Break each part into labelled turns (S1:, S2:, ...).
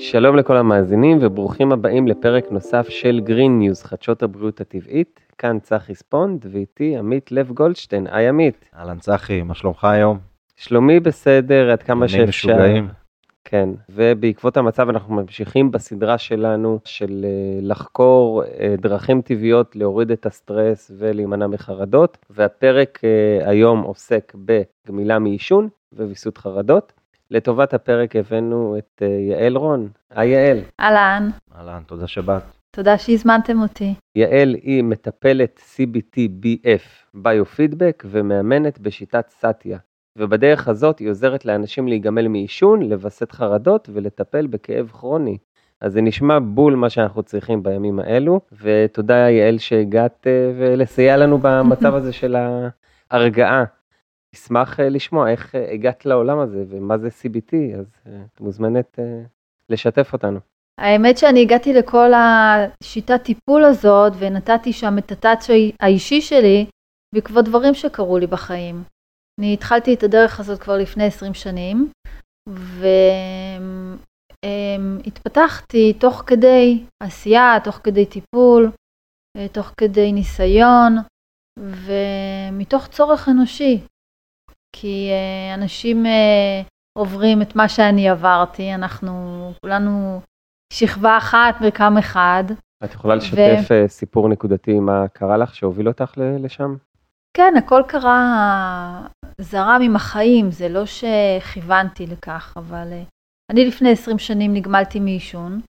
S1: שלום לכל המאזינים וברוכים הבאים לפרק נוסף של Green News, חדשות הבריאות הטבעית. כאן צחי ספונד ואיתי עמית לב גולדשטיין. היי עמית.
S2: אהלן צחי, מה שלומך היום?
S1: שלומי בסדר עד כמה שאפשר.
S2: משוגעים.
S1: כן, ובעקבות המצב אנחנו ממשיכים בסדרה שלנו של אה, לחקור אה, דרכים טבעיות להוריד את הסטרס ולהימנע מחרדות, והפרק אה, היום עוסק בגמילה מעישון וויסות חרדות. לטובת הפרק הבאנו את אה, יעל רון. היי יעל.
S3: אהלן,
S2: אהלן, תודה שבאת.
S3: תודה שהזמנתם אותי.
S1: יעל היא מטפלת CBT-BF ביו-פידבק ומאמנת בשיטת סאטיה. ובדרך הזאת היא עוזרת לאנשים להיגמל מעישון, לווסת חרדות ולטפל בכאב כרוני. אז זה נשמע בול מה שאנחנו צריכים בימים האלו, ותודה יעל שהגעת אה, ולסייע לנו במצב הזה של ההרגעה. נשמח אה, לשמוע איך אה, הגעת לעולם הזה ומה זה CBT, אז אה, את מוזמנת לשתף אותנו.
S3: האמת שאני הגעתי לכל השיטת טיפול הזאת ונתתי שם את הטאץ' האישי שלי בעקבות דברים שקרו לי בחיים. אני התחלתי את הדרך הזאת כבר לפני 20 שנים והתפתחתי תוך כדי עשייה, תוך כדי טיפול, תוך כדי ניסיון ומתוך צורך אנושי. כי אה, אנשים אה, עוברים את מה שאני עברתי, אנחנו כולנו שכבה אחת, מרקם אחד.
S1: את יכולה לשתף ו... סיפור נקודתי מה קרה לך שהוביל אותך לשם?
S3: כן, הכל קרה, זרם עם החיים, זה לא שכיוונתי לכך, אבל אני לפני 20 שנים נגמלתי מעישון,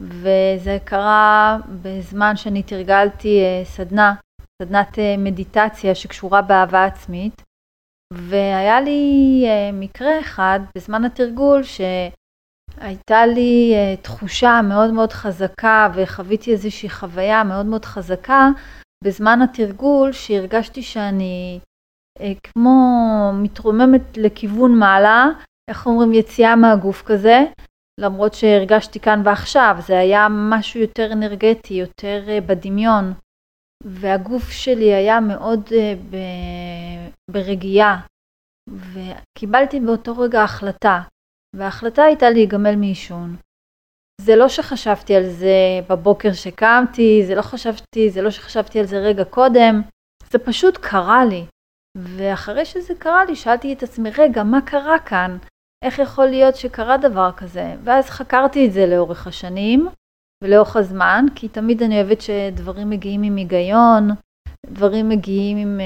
S3: וזה קרה בזמן שאני תרגלתי סדנה, סדנת מדיטציה שקשורה באהבה עצמית, והיה לי מקרה אחד בזמן התרגול שהייתה לי תחושה מאוד מאוד חזקה וחוויתי איזושהי חוויה מאוד מאוד חזקה בזמן התרגול שהרגשתי שאני כמו מתרוממת לכיוון מעלה, איך אומרים יציאה מהגוף כזה, למרות שהרגשתי כאן ועכשיו, זה היה משהו יותר אנרגטי, יותר בדמיון. והגוף שלי היה מאוד ב... ברגיעה, וקיבלתי באותו רגע החלטה, וההחלטה הייתה להיגמל מעישון. זה לא שחשבתי על זה בבוקר שקמתי, זה לא חשבתי, זה לא שחשבתי על זה רגע קודם, זה פשוט קרה לי. ואחרי שזה קרה לי, שאלתי את עצמי, רגע, מה קרה כאן? איך יכול להיות שקרה דבר כזה? ואז חקרתי את זה לאורך השנים ולאורך הזמן, כי תמיד אני אוהבת שדברים מגיעים עם היגיון, דברים מגיעים עם uh,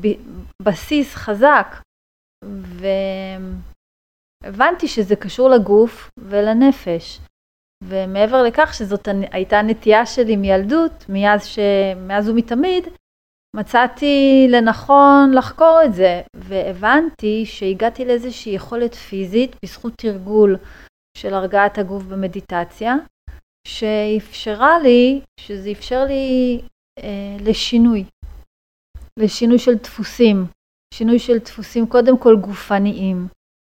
S3: ב- בסיס חזק. והבנתי שזה קשור לגוף ולנפש. ומעבר לכך שזאת הייתה נטייה שלי מילדות, מאז, ש... מאז ומתמיד, מצאתי לנכון לחקור את זה, והבנתי שהגעתי לאיזושהי יכולת פיזית בזכות תרגול של הרגעת הגוף במדיטציה, שאפשרה לי, שזה אפשר לי אה, לשינוי, לשינוי של דפוסים, שינוי של דפוסים קודם כל גופניים,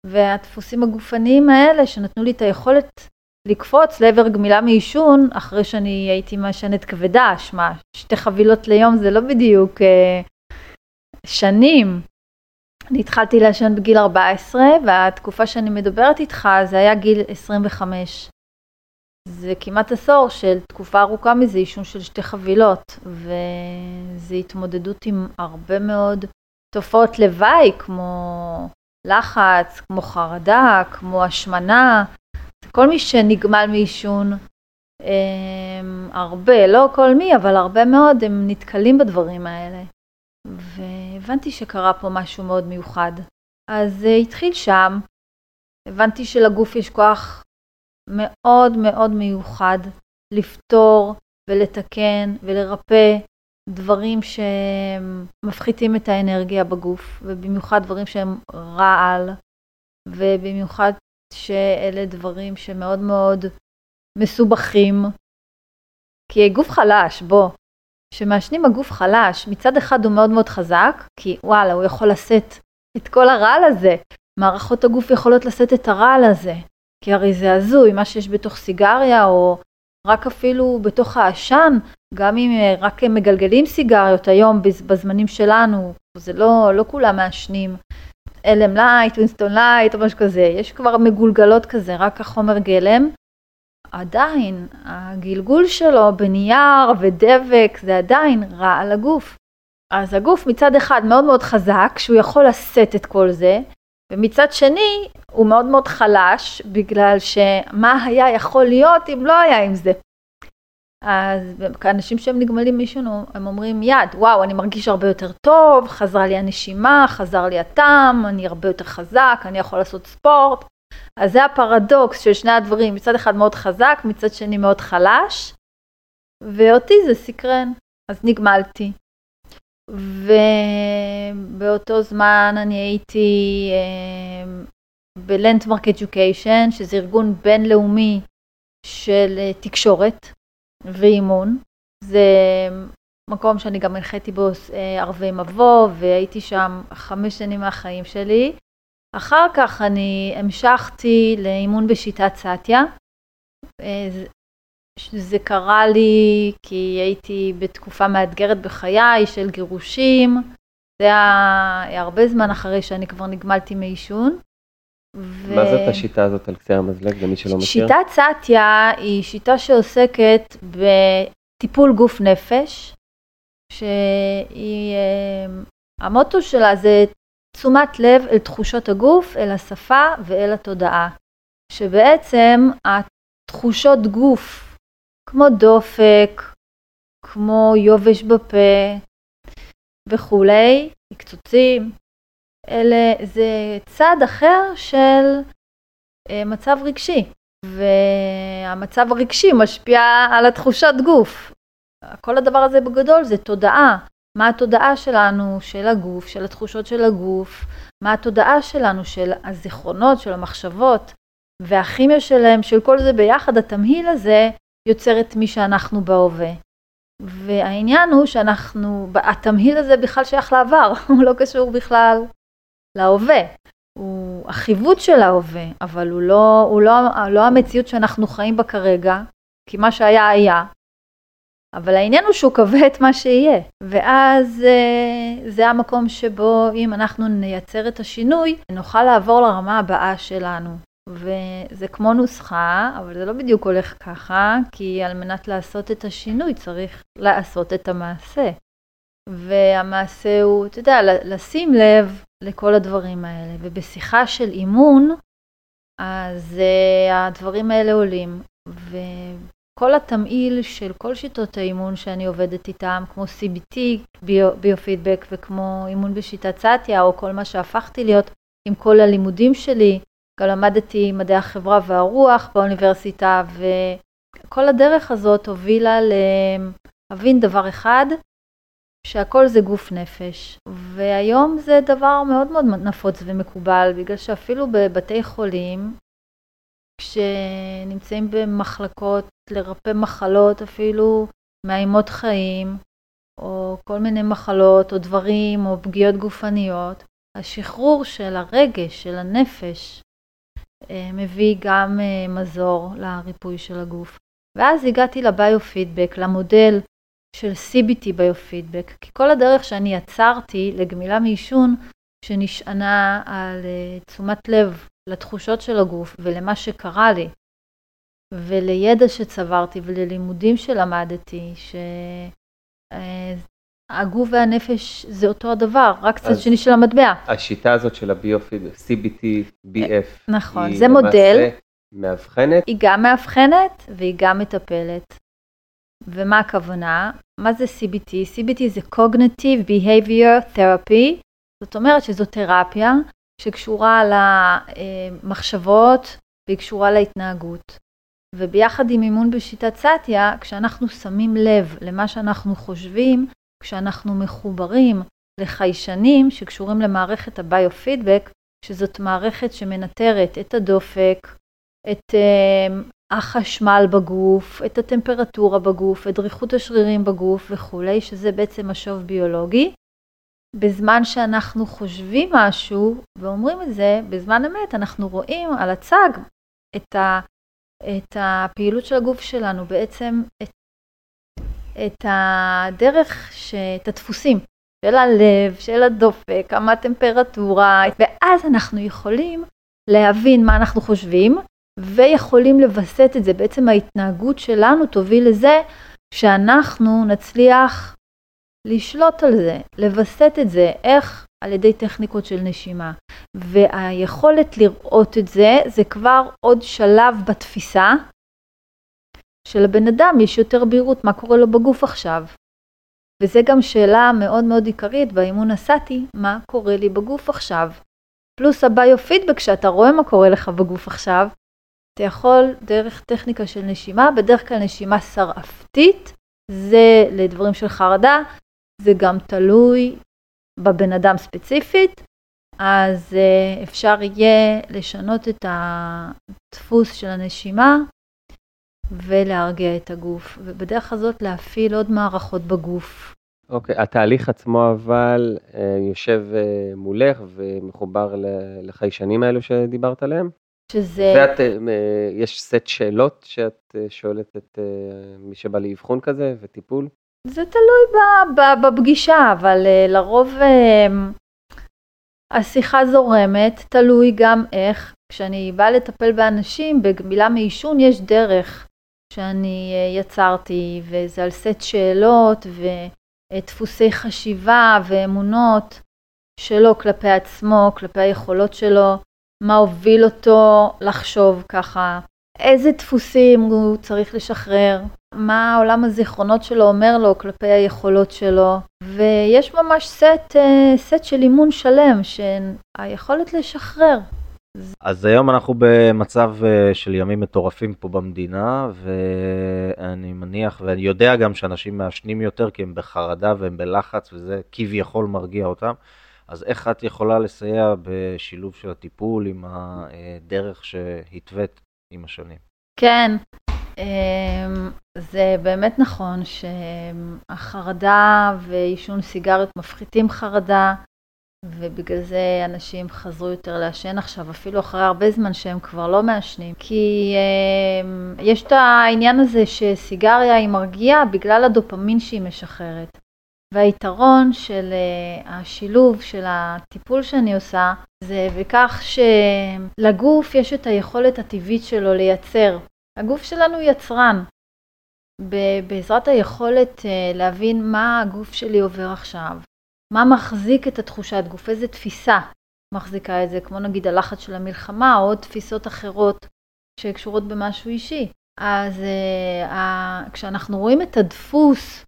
S3: והדפוסים הגופניים האלה שנתנו לי את היכולת לקפוץ לעבר גמילה מעישון אחרי שאני הייתי מעשנת כבדה, שמע, שתי חבילות ליום זה לא בדיוק אה, שנים. אני התחלתי לעשן בגיל 14 והתקופה שאני מדברת איתך זה היה גיל 25. זה כמעט עשור של תקופה ארוכה מזה עישון של שתי חבילות וזה התמודדות עם הרבה מאוד תופעות לוואי כמו לחץ, כמו חרדה, כמו השמנה, כל מי שנגמל מעישון, הם, הרבה, לא כל מי, אבל הרבה מאוד, הם נתקלים בדברים האלה. והבנתי שקרה פה משהו מאוד מיוחד. אז זה התחיל שם, הבנתי שלגוף יש כוח מאוד מאוד מיוחד לפתור ולתקן ולרפא דברים שמפחיתים את האנרגיה בגוף, ובמיוחד דברים שהם רעל, ובמיוחד שאלה דברים שמאוד מאוד מסובכים. כי גוף חלש, בוא, כשמעשנים הגוף חלש, מצד אחד הוא מאוד מאוד חזק, כי וואלה, הוא יכול לשאת את כל הרעל הזה. מערכות הגוף יכולות לשאת את הרעל הזה. כי הרי זה הזוי, מה שיש בתוך סיגריה, או רק אפילו בתוך העשן, גם אם רק מגלגלים סיגריות היום בזמנים שלנו, זה לא, לא כולם מעשנים. L&M Light, Winston Light או משהו כזה, יש כבר מגולגלות כזה, רק החומר גלם, עדיין הגלגול שלו בנייר ודבק זה עדיין רע על הגוף. אז הגוף מצד אחד מאוד מאוד חזק, שהוא יכול לשאת את כל זה, ומצד שני הוא מאוד מאוד חלש, בגלל שמה היה יכול להיות אם לא היה עם זה. אז אנשים שהם נגמלים מעישון, הם אומרים מיד, וואו, אני מרגיש הרבה יותר טוב, חזרה לי הנשימה, חזר לי הטעם, אני הרבה יותר חזק, אני יכול לעשות ספורט. אז זה הפרדוקס של שני הדברים, מצד אחד מאוד חזק, מצד שני מאוד חלש, ואותי זה סקרן, אז נגמלתי. ובאותו זמן אני הייתי אה, בלנדמרק אדיוקיישן, שזה ארגון בינלאומי של אה, תקשורת ואימון. זה מקום שאני גם הנחיתי בו אה, ערבי מבוא, והייתי שם חמש שנים מהחיים שלי. אחר כך אני המשכתי לאימון בשיטת סאטיה. זה קרה לי כי הייתי בתקופה מאתגרת בחיי של גירושים. זה היה הרבה זמן אחרי שאני כבר נגמלתי מעישון.
S1: ו... מה זאת השיטה הזאת על קצה המזלג למי שלא מכיר?
S3: שיטת סאטיה היא שיטה שעוסקת בטיפול גוף נפש, שהיא, אה, המוטו שלה זה תשומת לב אל תחושות הגוף, אל השפה ואל התודעה. שבעצם התחושות גוף כמו דופק, כמו יובש בפה וכולי, קצוצים, אלה, זה צד אחר של אה, מצב רגשי, והמצב הרגשי משפיע על התחושת גוף. כל הדבר הזה בגדול זה תודעה. מה התודעה שלנו, של הגוף, של התחושות של הגוף, מה התודעה שלנו, של הזיכרונות, של המחשבות, והכימיה שלהם, של כל זה ביחד, התמהיל הזה, יוצר את מי שאנחנו בהווה. והעניין הוא שאנחנו, התמהיל הזה בכלל שייך לעבר, הוא לא קשור בכלל להווה. הוא החיווט של ההווה, אבל הוא לא, הוא לא, לא המציאות שאנחנו חיים בה כרגע, כי מה שהיה היה. אבל העניין הוא שהוא קובע את מה שיהיה. ואז אה, זה המקום שבו אם אנחנו נייצר את השינוי, נוכל לעבור לרמה הבאה שלנו. וזה כמו נוסחה, אבל זה לא בדיוק הולך ככה, כי על מנת לעשות את השינוי צריך לעשות את המעשה. והמעשה הוא, אתה יודע, לשים לב לכל הדברים האלה. ובשיחה של אימון, אז uh, הדברים האלה עולים. וכל התמהיל של כל שיטות האימון שאני עובדת איתם, כמו CBT, ביו, ביופידבק, וכמו אימון בשיטת סאטיה, או כל מה שהפכתי להיות עם כל הלימודים שלי, גם למדתי מדעי החברה והרוח באוניברסיטה, וכל הדרך הזאת הובילה להבין דבר אחד, שהכל זה גוף נפש. והיום זה דבר מאוד מאוד נפוץ ומקובל, בגלל שאפילו בבתי חולים, כשנמצאים במחלקות לרפא מחלות אפילו מאיימות חיים, או כל מיני מחלות או דברים או פגיעות גופניות, השחרור של הרגש, של הנפש, מביא גם אה, מזור לריפוי של הגוף. ואז הגעתי לביופידבק, למודל של CBT ביופידבק, כי כל הדרך שאני יצרתי לגמילה מעישון, שנשענה על אה, תשומת לב לתחושות של הגוף ולמה שקרה לי, ולידע שצברתי וללימודים שלמדתי, ש... הגוף והנפש זה אותו הדבר, רק צד שני של המטבע.
S1: השיטה הזאת של הביופיד, CBT, BF,
S3: נכון, זה מודל.
S1: מאבחנת?
S3: היא גם מאבחנת והיא גם מטפלת. ומה הכוונה? מה זה CBT? CBT זה Cognitive Behavior Therapy, זאת אומרת שזו תרפיה שקשורה למחשבות והיא קשורה להתנהגות. וביחד עם אימון בשיטת סאטיה, כשאנחנו שמים לב למה שאנחנו חושבים, כשאנחנו מחוברים לחיישנים שקשורים למערכת הביו-פידבק, שזאת מערכת שמנטרת את הדופק, את uh, החשמל בגוף, את הטמפרטורה בגוף, את דריכות השרירים בגוף וכולי, שזה בעצם משוב ביולוגי. בזמן שאנחנו חושבים משהו ואומרים את זה, בזמן אמת אנחנו רואים על הצג את, ה, את הפעילות של הגוף שלנו, בעצם את את הדרך, את הדפוסים של הלב, של הדופק, כמה טמפרטורה, ואז אנחנו יכולים להבין מה אנחנו חושבים, ויכולים לווסת את זה. בעצם ההתנהגות שלנו תוביל לזה שאנחנו נצליח לשלוט על זה, לווסת את זה. איך? על ידי טכניקות של נשימה. והיכולת לראות את זה, זה כבר עוד שלב בתפיסה שלבן אדם יש יותר בהירות מה קורה לו בגוף עכשיו. וזה גם שאלה מאוד מאוד עיקרית באימון הסאטי, מה קורה לי בגוף עכשיו. פלוס הביו-פידבק, שאתה רואה מה קורה לך בגוף עכשיו, אתה יכול דרך טכניקה של נשימה, בדרך כלל נשימה שרעפתית, זה לדברים של חרדה, זה גם תלוי בבן אדם ספציפית, אז uh, אפשר יהיה לשנות את הדפוס של הנשימה ולהרגיע את הגוף, ובדרך הזאת להפעיל עוד מערכות בגוף.
S1: אוקיי, okay, התהליך עצמו אבל uh, יושב uh, מולך ומחובר לחיישנים האלו שדיברת עליהם?
S3: שזה...
S1: ואת, uh, יש סט שאלות שאת שואלת את מי שבא לאבחון כזה וטיפול?
S3: זה תלוי בפגישה, אבל לרוב השיחה זורמת, תלוי גם איך. כשאני באה לטפל באנשים, בגמילה מעישון יש דרך שאני uh, יצרתי, וזה על סט שאלות ודפוסי חשיבה ואמונות שלו כלפי עצמו, כלפי היכולות שלו, מה הוביל אותו לחשוב ככה, איזה דפוסים הוא צריך לשחרר, מה עולם הזיכרונות שלו אומר לו כלפי היכולות שלו, ויש ממש סט, אה, סט של אימון שלם, שהיכולת לשחרר.
S2: אז היום אנחנו במצב אה, של ימים מטורפים פה במדינה, ואני מניח, ואני יודע גם שאנשים מעשנים יותר כי הם בחרדה והם בלחץ, וזה כביכול מרגיע אותם. אז איך את יכולה לסייע בשילוב של הטיפול עם הדרך שהתווית עם השנים?
S3: כן, אמ, זה באמת נכון שהחרדה ועישון סיגריות מפחיתים חרדה, ובגלל זה אנשים חזרו יותר לעשן עכשיו, אפילו אחרי הרבה זמן שהם כבר לא מעשנים. כי אה, יש את העניין הזה שסיגריה היא מרגיעה בגלל הדופמין שהיא משחררת. והיתרון של uh, השילוב של הטיפול שאני עושה זה בכך שלגוף יש את היכולת הטבעית שלו לייצר. הגוף שלנו יצרן. בעזרת היכולת uh, להבין מה הגוף שלי עובר עכשיו, מה מחזיק את התחושת גוף, איזה תפיסה מחזיקה את זה, כמו נגיד הלחץ של המלחמה או תפיסות אחרות שקשורות במשהו אישי. אז uh, כשאנחנו רואים את הדפוס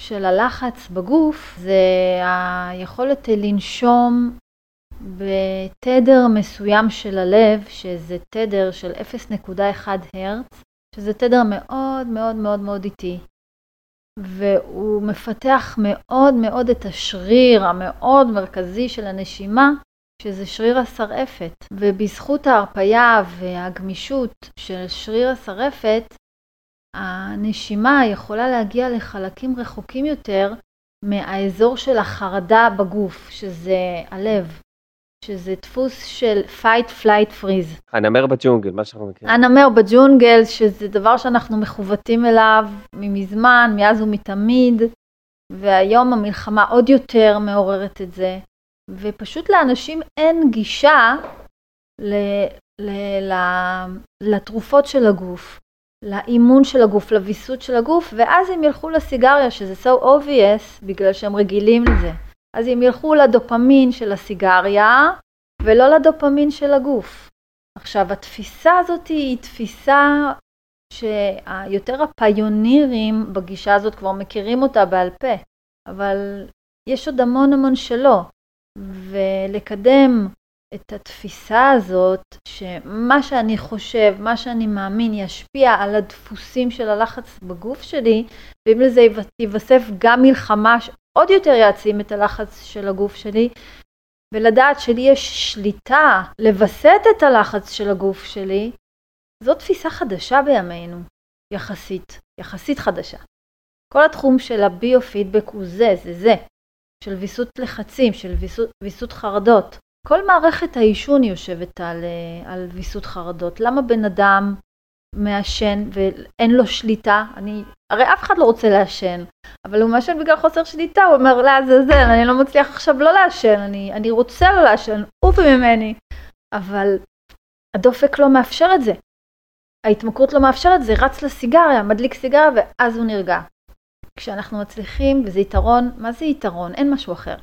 S3: של הלחץ בגוף זה היכולת לנשום בתדר מסוים של הלב, שזה תדר של 0.1 הרץ, שזה תדר מאוד מאוד מאוד מאוד איטי. והוא מפתח מאוד מאוד את השריר המאוד מרכזי של הנשימה, שזה שריר השרעפת. ובזכות ההרפייה והגמישות של שריר השרעפת, הנשימה יכולה להגיע לחלקים רחוקים יותר מהאזור של החרדה בגוף, שזה הלב, שזה דפוס של fight, flight, freeze.
S1: הנמר בג'ונגל, מה שאנחנו מכירים.
S3: הנמר בג'ונגל, שזה דבר שאנחנו מכוותים אליו ממזמן, מאז ומתמיד, והיום המלחמה עוד יותר מעוררת את זה, ופשוט לאנשים אין גישה ל, ל, ל, לתרופות של הגוף. לאימון של הגוף, לוויסות של הגוף, ואז הם ילכו לסיגריה, שזה so obvious, בגלל שהם רגילים לזה. אז הם ילכו לדופמין של הסיגריה, ולא לדופמין של הגוף. עכשיו, התפיסה הזאת היא תפיסה שיותר הפיונירים בגישה הזאת כבר מכירים אותה בעל פה, אבל יש עוד המון המון שלא. ולקדם את התפיסה הזאת, שמה שאני חושב, מה שאני מאמין, ישפיע על הדפוסים של הלחץ בגוף שלי, ואם לזה ייווסף גם מלחמה שעוד יותר יעצים את הלחץ של הגוף שלי, ולדעת שלי יש שליטה לווסת את הלחץ של הגוף שלי, זו תפיסה חדשה בימינו, יחסית, יחסית חדשה. כל התחום של הביו-פידבק הוא זה, זה זה, של ויסות לחצים, של ויסות, ויסות חרדות. כל מערכת העישון יושבת על, אה, על ויסות חרדות. למה בן אדם מעשן ואין לו שליטה? אני, הרי אף אחד לא רוצה לעשן, אבל הוא מעשן בגלל חוסר שליטה, הוא אומר לעזאזל, אני לא מצליח עכשיו לא לעשן, אני, אני רוצה לא לעשן, עוף ממני. אבל הדופק לא מאפשר את זה. ההתמכרות לא מאפשרת, זה רץ לסיגריה, מדליק סיגריה ואז הוא נרגע. כשאנחנו מצליחים, וזה יתרון, מה זה יתרון? אין משהו אחר.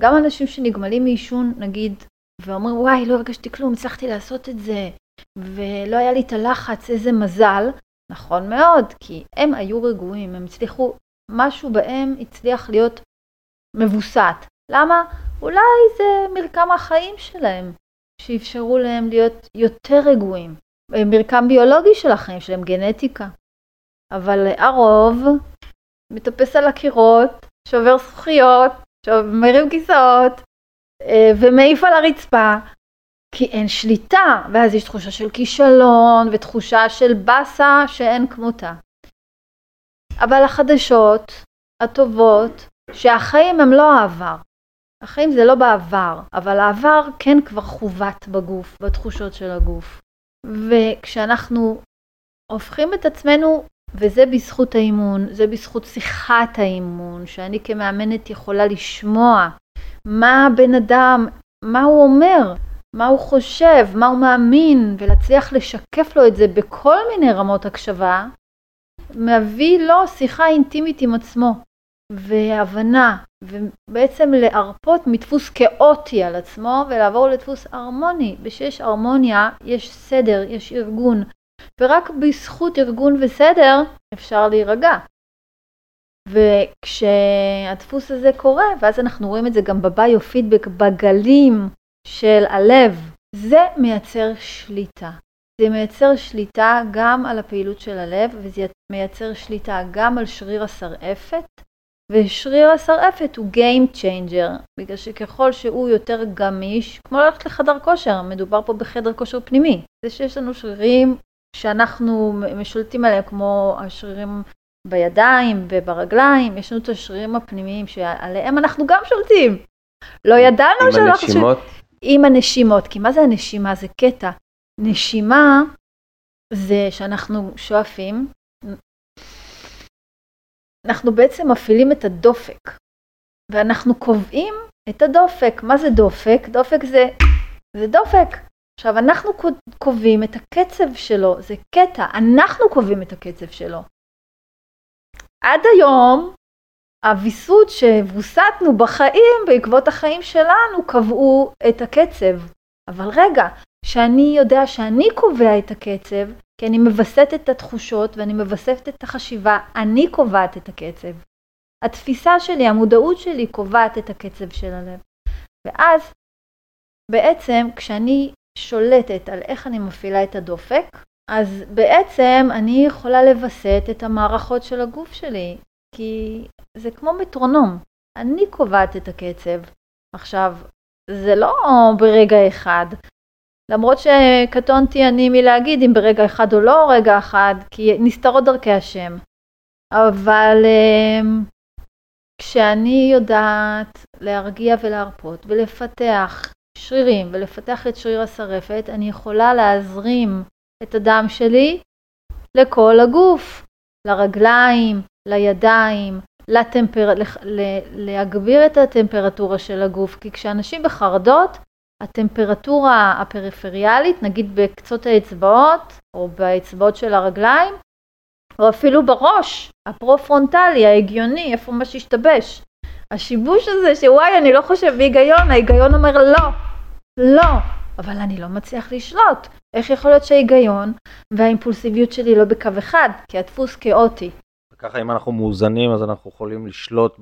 S3: גם אנשים שנגמלים מעישון, נגיד, ואומרים, וואי, לא הרגשתי כלום, הצלחתי לעשות את זה, ולא היה לי את הלחץ, איזה מזל. נכון מאוד, כי הם היו רגועים, הם הצליחו, משהו בהם הצליח להיות מבוסת. למה? אולי זה מרקם החיים שלהם, שאפשרו להם להיות יותר רגועים. מרקם ביולוגי של החיים שלהם, גנטיקה. אבל הרוב מטפס על הקירות, שובר זכוכיות, מרים כיסאות אה, ומעיף על הרצפה, כי אין שליטה, ואז יש תחושה של כישלון ותחושה של באסה שאין כמותה. אבל החדשות הטובות, שהחיים הם לא העבר. החיים זה לא בעבר, אבל העבר כן כבר חוות בגוף, בתחושות של הגוף. וכשאנחנו הופכים את עצמנו, וזה בזכות האימון, זה בזכות שיחת האימון, שאני כמאמנת יכולה לשמוע מה הבן אדם, מה הוא אומר, מה הוא חושב, מה הוא מאמין, ולהצליח לשקף לו את זה בכל מיני רמות הקשבה, מביא לו שיחה אינטימית עם עצמו, והבנה, ובעצם להרפות מדפוס כאוטי על עצמו ולעבור לדפוס הרמוני. ושיש הרמוניה, יש סדר, יש ארגון, ורק בזכות ארגון וסדר אפשר להירגע. וכשהדפוס הזה קורה, ואז אנחנו רואים את זה גם בביו-פידבק, בגלים של הלב, זה מייצר שליטה. זה מייצר שליטה גם על הפעילות של הלב, וזה מייצר שליטה גם על שריר השרעפת, ושריר השרעפת הוא Game Changer, בגלל שככל שהוא יותר גמיש, כמו ללכת לחדר כושר, מדובר פה בחדר כושר פנימי. זה שיש לנו שרירים שאנחנו משולטים עליהם, כמו השרירים בידיים וברגליים, יש לנו את השרירים הפנימיים שעליהם אנחנו גם שולטים. לא ידענו
S1: שאנחנו... עם הנשימות? ש...
S3: עם הנשימות, כי מה זה הנשימה? זה קטע. נשימה זה שאנחנו שואפים, אנחנו בעצם מפעילים את הדופק, ואנחנו קובעים את הדופק. מה זה דופק? דופק זה, זה דופק. עכשיו, אנחנו קובעים את הקצב שלו, זה קטע, אנחנו קובעים את הקצב שלו. עד היום, הוויסות שהבוסתנו בחיים, בעקבות החיים שלנו, קבעו את הקצב. אבל רגע, שאני יודע שאני קובע את הקצב, כי אני מווסת את התחושות ואני מווסת את החשיבה, אני קובעת את הקצב. התפיסה שלי, המודעות שלי קובעת את הקצב של הלב. ואז בעצם כשאני שולטת על איך אני מפעילה את הדופק, אז בעצם אני יכולה לווסת את המערכות של הגוף שלי, כי זה כמו מטרונום, אני קובעת את הקצב. עכשיו, זה לא ברגע אחד, למרות שקטונתי אני מלהגיד אם ברגע אחד או לא רגע אחד, כי נסתרות דרכי השם. אבל אמ, כשאני יודעת להרגיע ולהרפות ולפתח שרירים ולפתח את שריר השרפת, אני יכולה להזרים את הדם שלי לכל הגוף, לרגליים, לידיים, לטמפר... להגביר את הטמפרטורה של הגוף, כי כשאנשים בחרדות, הטמפרטורה הפריפריאלית, נגיד בקצות האצבעות או באצבעות של הרגליים, או אפילו בראש, הפרה-פרונטלי, ההגיוני, איפה מה שהשתבש. השיבוש הזה שאוי, אני לא חושב בהיגיון, ההיגיון אומר לא, לא, אבל אני לא מצליח לשלוט. איך יכול להיות שההיגיון והאימפולסיביות שלי לא בקו אחד, כי הדפוס כאוטי.
S2: ככה אם אנחנו מאוזנים אז אנחנו יכולים לשלוט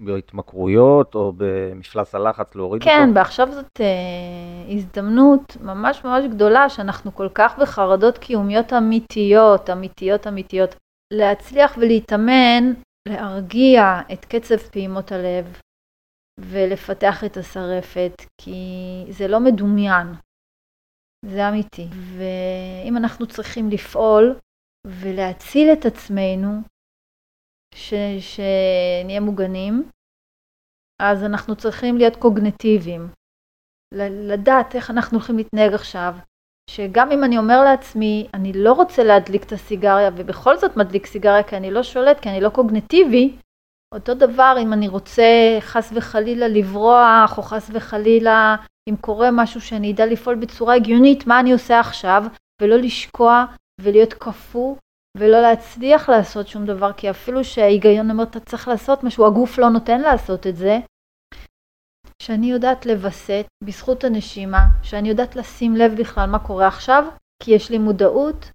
S2: בהתמכרויות או במפלס הלחץ להוריד
S3: כן, אותו? כן, ועכשיו זאת אה, הזדמנות ממש ממש גדולה שאנחנו כל כך בחרדות קיומיות אמיתיות, אמיתיות אמיתיות, להצליח ולהתאמן, להרגיע את קצב פעימות הלב ולפתח את השרפת, כי זה לא מדומיין, זה אמיתי. ואם אנחנו צריכים לפעול ולהציל את עצמנו, ש, שנהיה מוגנים, אז אנחנו צריכים להיות קוגנטיביים, לדעת איך אנחנו הולכים להתנהג עכשיו, שגם אם אני אומר לעצמי, אני לא רוצה להדליק את הסיגריה ובכל זאת מדליק סיגריה כי אני לא שולט, כי אני לא קוגנטיבי, אותו דבר אם אני רוצה חס וחלילה לברוח, או חס וחלילה אם קורה משהו שאני אדע לפעול בצורה הגיונית, מה אני עושה עכשיו, ולא לשקוע ולהיות קפוא ולא להצליח לעשות שום דבר, כי אפילו שההיגיון אומר אתה צריך לעשות משהו, הגוף לא נותן לעשות את זה. שאני יודעת לווסת בזכות הנשימה, שאני יודעת לשים לב בכלל מה קורה עכשיו, כי יש לי מודעות,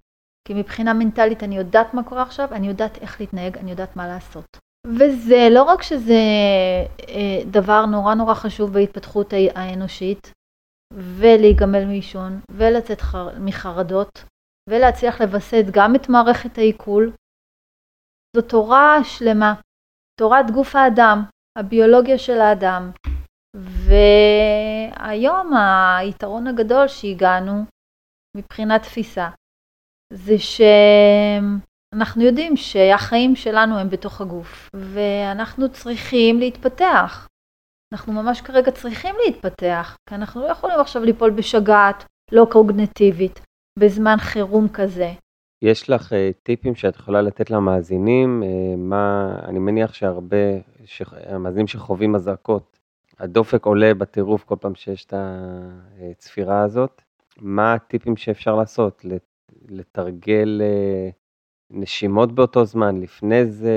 S3: כי מבחינה מנטלית אני יודעת מה קורה עכשיו, אני יודעת איך להתנהג, אני יודעת מה לעשות. וזה לא רק שזה אה, דבר נורא נורא חשוב בהתפתחות האנושית, ולהיגמל מעישון, ולצאת חר... מחרדות, ולהצליח לווסת גם את מערכת העיכול, זו תורה שלמה, תורת גוף האדם, הביולוגיה של האדם. והיום היתרון הגדול שהגענו מבחינת תפיסה, זה שאנחנו יודעים שהחיים שלנו הם בתוך הגוף, ואנחנו צריכים להתפתח. אנחנו ממש כרגע צריכים להתפתח, כי אנחנו לא יכולים עכשיו ליפול בשגעת לא קוגנטיבית בזמן חירום כזה.
S1: יש לך uh, טיפים שאת יכולה לתת למאזינים? Uh, מה, אני מניח שהרבה, המאזינים שחווים אזעקות, הדופק עולה בטירוף כל פעם שיש את הצפירה הזאת. מה הטיפים שאפשר לעשות? לתרגל uh, נשימות באותו זמן, לפני זה?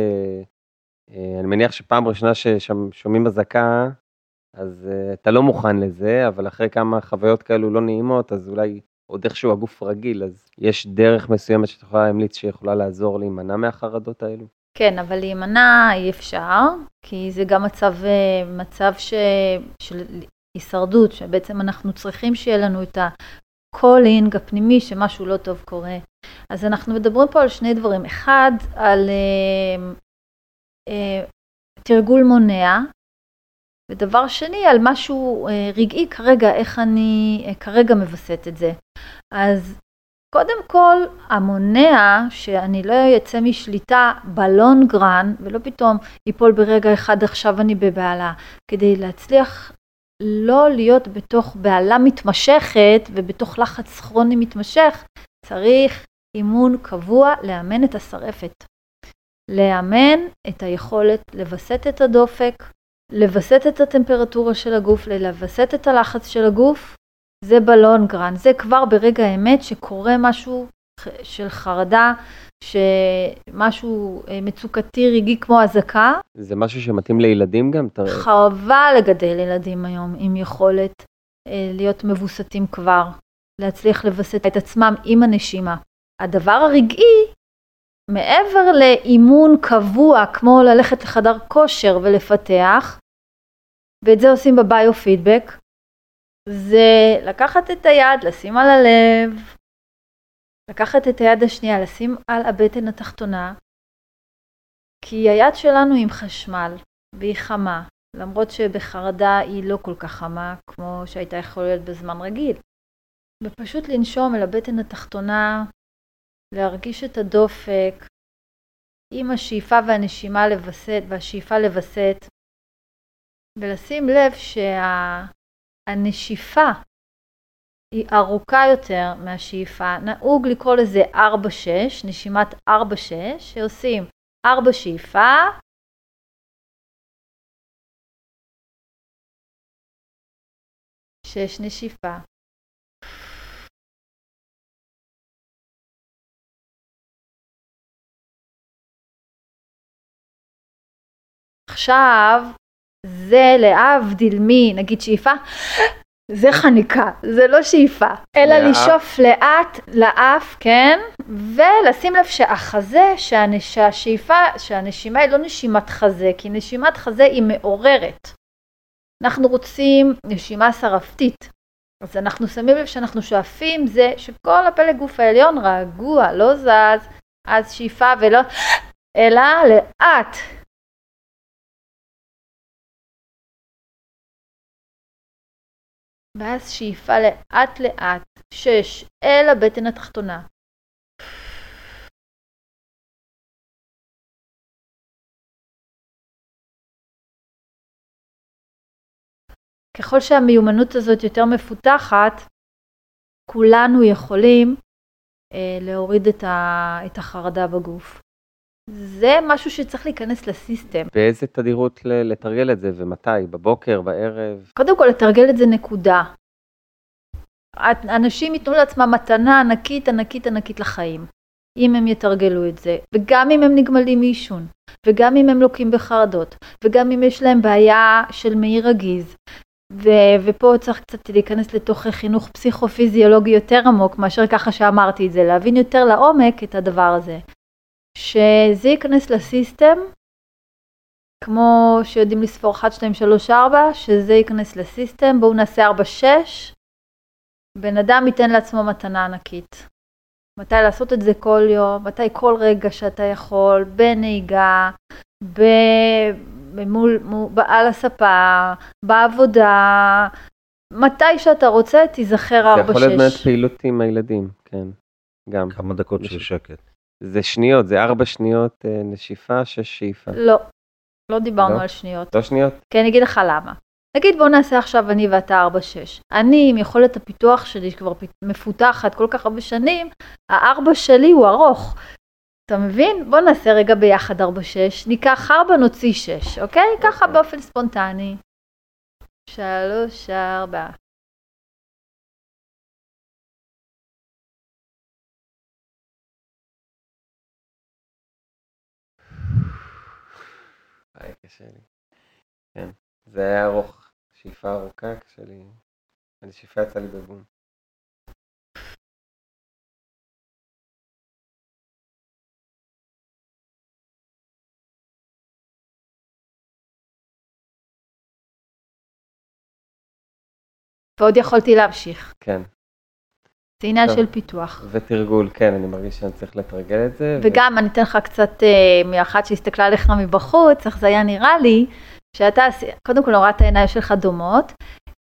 S1: אה, אני מניח שפעם ראשונה ששומעים אזעקה, אז אה, אתה לא מוכן לזה, אבל אחרי כמה חוויות כאלו לא נעימות, אז אולי עוד איכשהו הגוף רגיל, אז יש דרך מסוימת שאת יכולה להמליץ שיכולה לעזור להימנע מהחרדות האלו?
S3: כן, אבל להימנע אי אפשר, כי זה גם מצב, אה, מצב ש... של הישרדות, שבעצם אנחנו צריכים שיהיה לנו את ה calling הפנימי שמשהו לא טוב קורה. אז אנחנו מדברים פה על שני דברים. אחד, על אה, אה, תרגול מונע, ודבר שני, על משהו אה, רגעי כרגע, איך אני אה, כרגע מווסת את זה. אז קודם כל, המונע שאני לא אצא משליטה בלונגרן, ולא פתאום ייפול ברגע אחד עכשיו אני בבהלה, כדי להצליח לא להיות בתוך בהלה מתמשכת ובתוך לחץ כרוני מתמשך, צריך אימון קבוע לאמן את השרפת. לאמן את היכולת לווסת את הדופק, לווסת את הטמפרטורה של הגוף, לווסת את הלחץ של הגוף, זה בלונגרן, זה כבר ברגע האמת שקורה משהו של חרדה, שמשהו אה, מצוקתי רגעי כמו אזעקה.
S1: זה משהו שמתאים לילדים גם?
S3: חובה לגדל ילדים היום עם יכולת אה, להיות מבוסתים כבר, להצליח לווסת את עצמם עם הנשימה. הדבר הרגעי, מעבר לאימון קבוע כמו ללכת לחדר כושר ולפתח, ואת זה עושים בביו-פידבק, זה לקחת את היד, לשים על הלב, לקחת את היד השנייה, לשים על הבטן התחתונה, כי היד שלנו עם חשמל והיא חמה, למרות שבחרדה היא לא כל כך חמה כמו שהייתה יכולה להיות בזמן רגיל. ופשוט לנשום אל הבטן התחתונה, להרגיש את הדופק, עם השאיפה והנשימה לווסת והשאיפה לווסת, ולשים לב שה... הנשיפה היא ארוכה יותר מהשאיפה. נהוג לקרוא לזה 4-6, נשימת 4-6, שעושים 4 שאיפה, שש נשיפה. עכשיו זה להבדיל מנגיד שאיפה, זה חניקה, זה לא שאיפה, אלא לאף. לשאוף לאט לאף, כן, ולשים לב שהחזה, שהשאיפה, שהנשימה היא לא נשימת חזה, כי נשימת חזה היא מעוררת. אנחנו רוצים נשימה שרפתית, אז אנחנו שמים לב שאנחנו שואפים זה שכל הפלג גוף העליון רגוע, לא זז, אז שאיפה ולא, אלא לאט, ואז שאיפה לאט לאט, שש, אל הבטן התחתונה. ככל שהמיומנות הזאת יותר מפותחת, כולנו יכולים אה, להוריד את, ה, את החרדה בגוף. זה משהו שצריך להיכנס לסיסטם.
S1: באיזה תדירות לתרגל את זה ומתי? בבוקר, בערב?
S3: קודם כל לתרגל את זה נקודה. אנשים ייתנו לעצמם מתנה ענקית, ענקית, ענקית לחיים. אם הם יתרגלו את זה, וגם אם הם נגמלים מעישון, וגם אם הם לוקים בחרדות, וגם אם יש להם בעיה של מעי רגיז, ו- ופה צריך קצת להיכנס לתוך חינוך פסיכופיזיולוגי יותר עמוק מאשר ככה שאמרתי את זה, להבין יותר לעומק את הדבר הזה. שזה ייכנס לסיסטם, כמו שיודעים לספור 1, 2, 3, 4, שזה ייכנס לסיסטם, בואו נעשה 4, 6, בן אדם ייתן לעצמו מתנה ענקית. מתי לעשות את זה כל יום, מתי כל רגע שאתה יכול, בנהיגה, ב... מול, מול, על הספה, בעבודה, מתי שאתה רוצה, תיזכר 4-6.
S1: זה יכול להיות באמת פעילות עם הילדים, כן, גם.
S2: כמה דקות של שקט.
S1: זה שניות, זה 4 שניות אה, נשיפה, 6 שאיפה.
S3: לא, לא דיברנו
S1: לא?
S3: על שניות.
S1: לא שניות?
S3: כי אני אגיד לך למה. נגיד בוא נעשה עכשיו אני ואתה 4-6. אני עם יכולת הפיתוח שלי שכבר מפותחת כל כך הרבה שנים, הארבע שלי הוא ארוך. אתה מבין? בוא נעשה רגע ביחד 4-6, ניקח 4 נוציא 6, אוקיי? ככה באופן ספונטני. 3, 4.
S1: היי, קשה לי. כן, זה היה ארוך, שאיפה ארוכה, קשה לי. הנשיפה יצאה לי בבום.
S3: ועוד יכולתי להמשיך.
S1: כן,
S3: זה עניין. של פיתוח.
S1: ותרגול, כן, אני מרגיש שאני צריך לתרגל את זה. ו-
S3: וגם אני אתן לך קצת אה, מאחת שהסתכלה עליך מבחוץ, איך זה היה נראה לי, שאתה, קודם כל הורדת העיניים שלך דומות,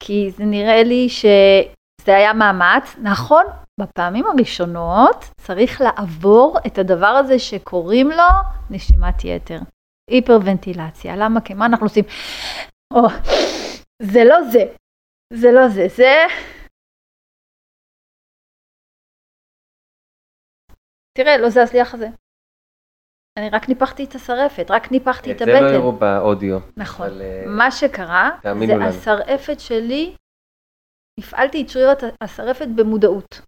S3: כי זה נראה לי שזה היה מאמץ, נכון, בפעמים הראשונות צריך לעבור את הדבר הזה שקוראים לו נשימת יתר, היפרוונטילציה. למה? כי מה אנחנו עושים? או, זה לא זה, זה לא זה, זה... תראה, לא זז לי החזה. אני רק ניפחתי את השרעפת, רק ניפחתי את
S1: את זה לא
S3: הבטן.
S1: הראו באודיו.
S3: נכון.
S1: אבל, אה,
S3: מה שקרה, זה
S1: לנו.
S3: השרעפת שלי, הפעלתי את שריר הת- השרעפת במודעות.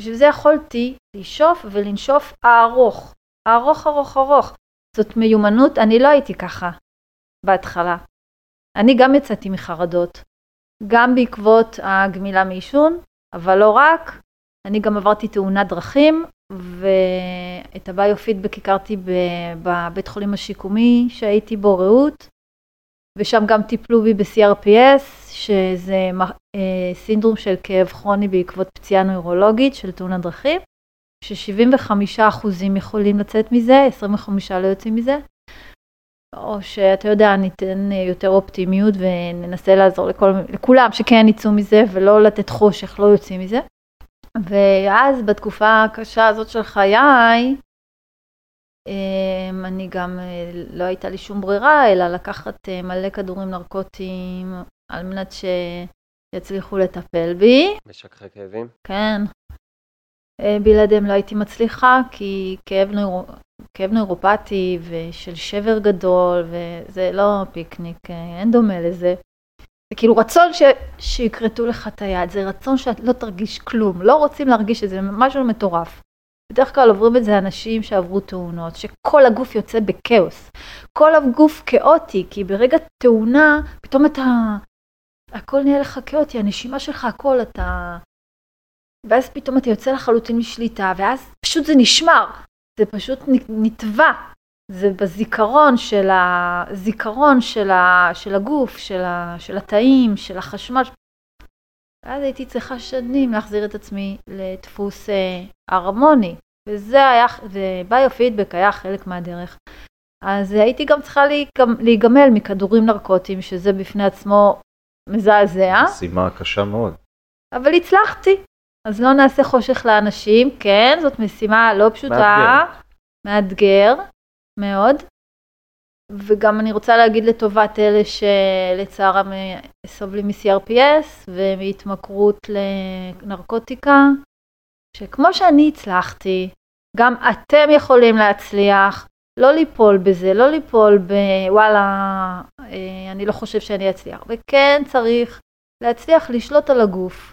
S3: בשביל זה יכולתי לשאוף ולנשוף ארוך, ארוך ארוך ארוך. זאת מיומנות, אני לא הייתי ככה בהתחלה. אני גם יצאתי מחרדות, גם בעקבות הגמילה מעישון, אבל לא רק, אני גם עברתי תאונת דרכים, ואת הביופידבק הכרתי בבית חולים השיקומי שהייתי בו, רעות, ושם גם טיפלו בי ב-CRPS, שזה אה, סינדרום של כאב כרוני בעקבות פציעה נוירולוגית של תאונת דרכים, ש-75% יכולים לצאת מזה, 25% לא יוצאים מזה. או שאתה יודע, ניתן אה, יותר אופטימיות וננסה לעזור לכל, לכולם שכן יצאו מזה ולא לתת חושך, לא יוצאים מזה. ואז בתקופה הקשה הזאת של חיי, אמ, אני גם, אה, לא הייתה לי שום ברירה, אלא לקחת אה, מלא כדורים נרקוטיים על מנת שיצליחו לטפל בי.
S1: משככי כאבים?
S3: כן. אה, בלעדיהם לא הייתי מצליחה, כי כאב, נוירו, כאב נוירופטי ושל שבר גדול, וזה לא פיקניק, אין דומה לזה. זה כאילו רצון ש, שיכרתו לך את היד, זה רצון שאת לא תרגיש כלום, לא רוצים להרגיש את זה, משהו מטורף. בדרך כלל עוברים את זה אנשים שעברו תאונות, שכל הגוף יוצא בכאוס. כל הגוף כאוטי, כי ברגע תאונה, פתאום אתה... הכל נהיה לך כאוטי, הנשימה שלך, הכל, אתה... ואז פתאום אתה יוצא לחלוטין משליטה, ואז פשוט זה נשמר, זה פשוט נתבע, זה בזיכרון של הזיכרון של, ה, של הגוף, של, ה, של התאים, של החשמל. ואז הייתי צריכה שנים להחזיר את עצמי לדפוס אה, הרמוני, וזה היה, וביופידבק היה חלק מהדרך. אז הייתי גם צריכה להיגמ- להיגמל מכדורים נרקוטיים, שזה בפני עצמו מזעזע.
S2: משימה קשה מאוד.
S3: אבל הצלחתי. אז לא נעשה חושך לאנשים, כן, זאת משימה לא פשוטה, מאתגר מאוד. וגם אני רוצה להגיד לטובת אלה שלצערם אה, סובלים מ-CRPS ומהתמכרות לנרקוטיקה, שכמו שאני הצלחתי, גם אתם יכולים להצליח, לא ליפול בזה, לא ליפול בוואלה, אה, אני לא חושב שאני אצליח, וכן צריך להצליח לשלוט על הגוף.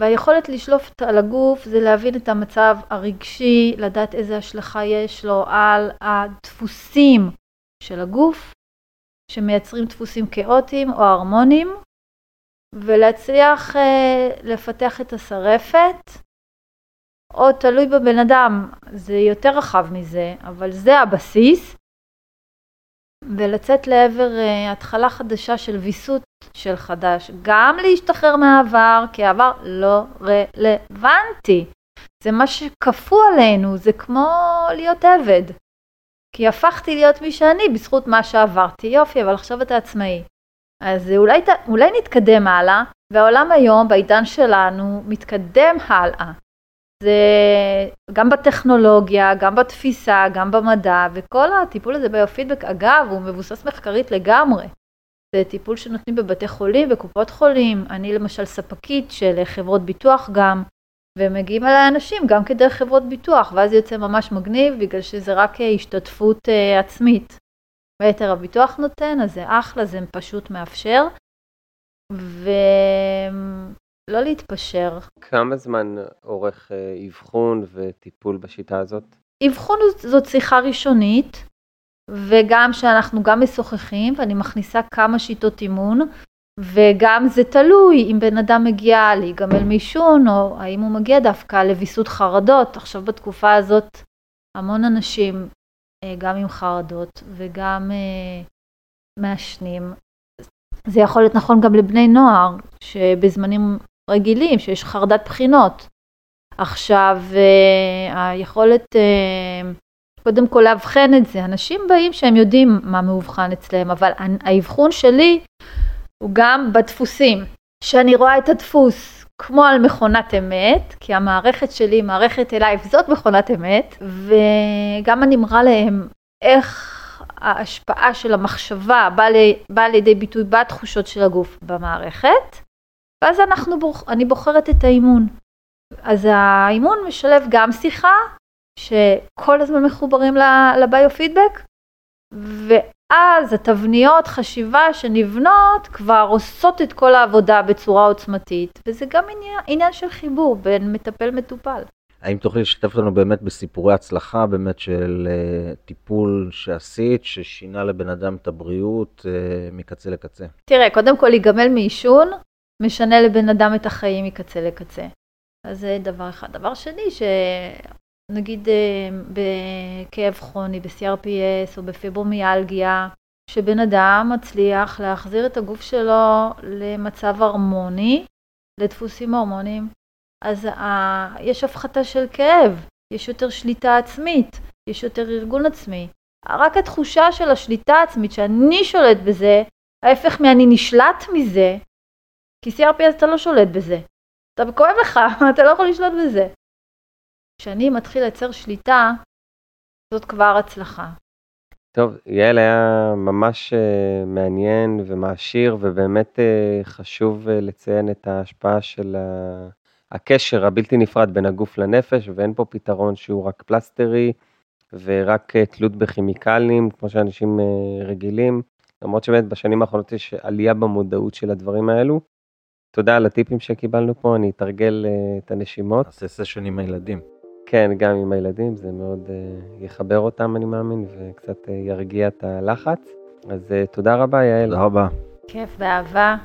S3: והיכולת לשלוף על הגוף זה להבין את המצב הרגשי, לדעת איזה השלכה יש לו על הדפוסים של הגוף, שמייצרים דפוסים כאוטיים או הרמוניים, ולהצליח אה, לפתח את השרפת, או תלוי בבן אדם, זה יותר רחב מזה, אבל זה הבסיס, ולצאת לעבר אה, התחלה חדשה של ויסות של חדש, גם להשתחרר מהעבר, כי העבר לא רלוונטי. זה מה שכפו עלינו, זה כמו להיות עבד. כי הפכתי להיות מי שאני בזכות מה שעברתי. יופי, אבל עכשיו אתה עצמאי. אז אולי, אולי נתקדם הלאה, והעולם היום, בעידן שלנו, מתקדם הלאה. זה גם בטכנולוגיה, גם בתפיסה, גם במדע, וכל הטיפול הזה ביופידבק, אגב, הוא מבוסס מחקרית לגמרי. זה טיפול שנותנים בבתי חולים, בקופות חולים. אני למשל ספקית של חברות ביטוח גם, ומגיעים אליי אנשים גם כדרך חברות ביטוח, ואז יוצא ממש מגניב, בגלל שזה רק השתתפות uh, עצמית. ויתר הביטוח נותן, אז זה אחלה, זה פשוט מאפשר. ולא להתפשר.
S1: כמה זמן אורך אה, אבחון וטיפול בשיטה הזאת?
S3: אבחון זאת שיחה ראשונית, וגם שאנחנו גם משוחחים, ואני מכניסה כמה שיטות אימון, וגם זה תלוי אם בן אדם מגיע להיגמל מעישון, או האם הוא מגיע דווקא לוויסות חרדות. עכשיו בתקופה הזאת המון אנשים, אה, גם עם חרדות וגם אה, מעשנים. זה יכול להיות נכון גם לבני נוער, שבזמנים רגילים, שיש חרדת בחינות. עכשיו, אה, היכולת קודם כל לאבחן את זה. אנשים באים שהם יודעים מה מאובחן אצלם, אבל האבחון שלי הוא גם בדפוסים. שאני רואה את הדפוס כמו על מכונת אמת, כי המערכת שלי, מערכת אליי, זאת מכונת אמת, וגם אני מראה להם איך ההשפעה של המחשבה באה בא לידי ביטוי בתחושות של הגוף במערכת, ואז אנחנו, אני בוחרת את האימון. אז האימון משלב גם שיחה, שכל הזמן מחוברים לביו-פידבק, ואז התבניות חשיבה שנבנות כבר עושות את כל העבודה בצורה עוצמתית, וזה גם עניין, עניין של חיבור בין מטפל מטופל.
S2: האם תוכלי לשתף לנו באמת בסיפורי הצלחה באמת של uh, טיפול שעשית, ששינה לבן אדם את הבריאות uh, מקצה לקצה?
S3: תראה, קודם כל להיגמל מעישון, משנה לבן אדם את החיים מקצה לקצה. אז זה דבר אחד. דבר שני, נגיד אה, בכאב כרוני, ב-CRPS או בפיברומיאלגיה, שבן אדם מצליח להחזיר את הגוף שלו למצב הרמוני, לדפוסים הורמוניים, אז ה... יש הפחתה של כאב, יש יותר שליטה עצמית, יש יותר ארגון עצמי. רק התחושה של השליטה העצמית, שאני שולט בזה, ההפך מאני נשלט מזה, כי CRPS אתה לא שולט בזה. אתה כואב לך, אתה לא יכול לשלוט בזה. כשאני מתחיל לייצר שליטה, זאת כבר הצלחה.
S1: טוב, יעל היה ממש uh, מעניין ומעשיר, ובאמת uh, חשוב uh, לציין את ההשפעה של uh, הקשר הבלתי נפרד בין הגוף לנפש, ואין פה פתרון שהוא רק פלסטרי ורק תלות בכימיקלים, כמו שאנשים רגילים, למרות שבאמת בשנים האחרונות יש עלייה במודעות של הדברים האלו. תודה על הטיפים שקיבלנו פה, אני אתרגל uh, את הנשימות.
S2: נעשה סשן עם הילדים.
S1: כן, גם עם הילדים, זה מאוד uh, יחבר אותם, אני מאמין, וקצת uh, ירגיע את הלחץ. אז uh, תודה רבה, יעל.
S2: תודה רבה.
S3: כיף, באהבה.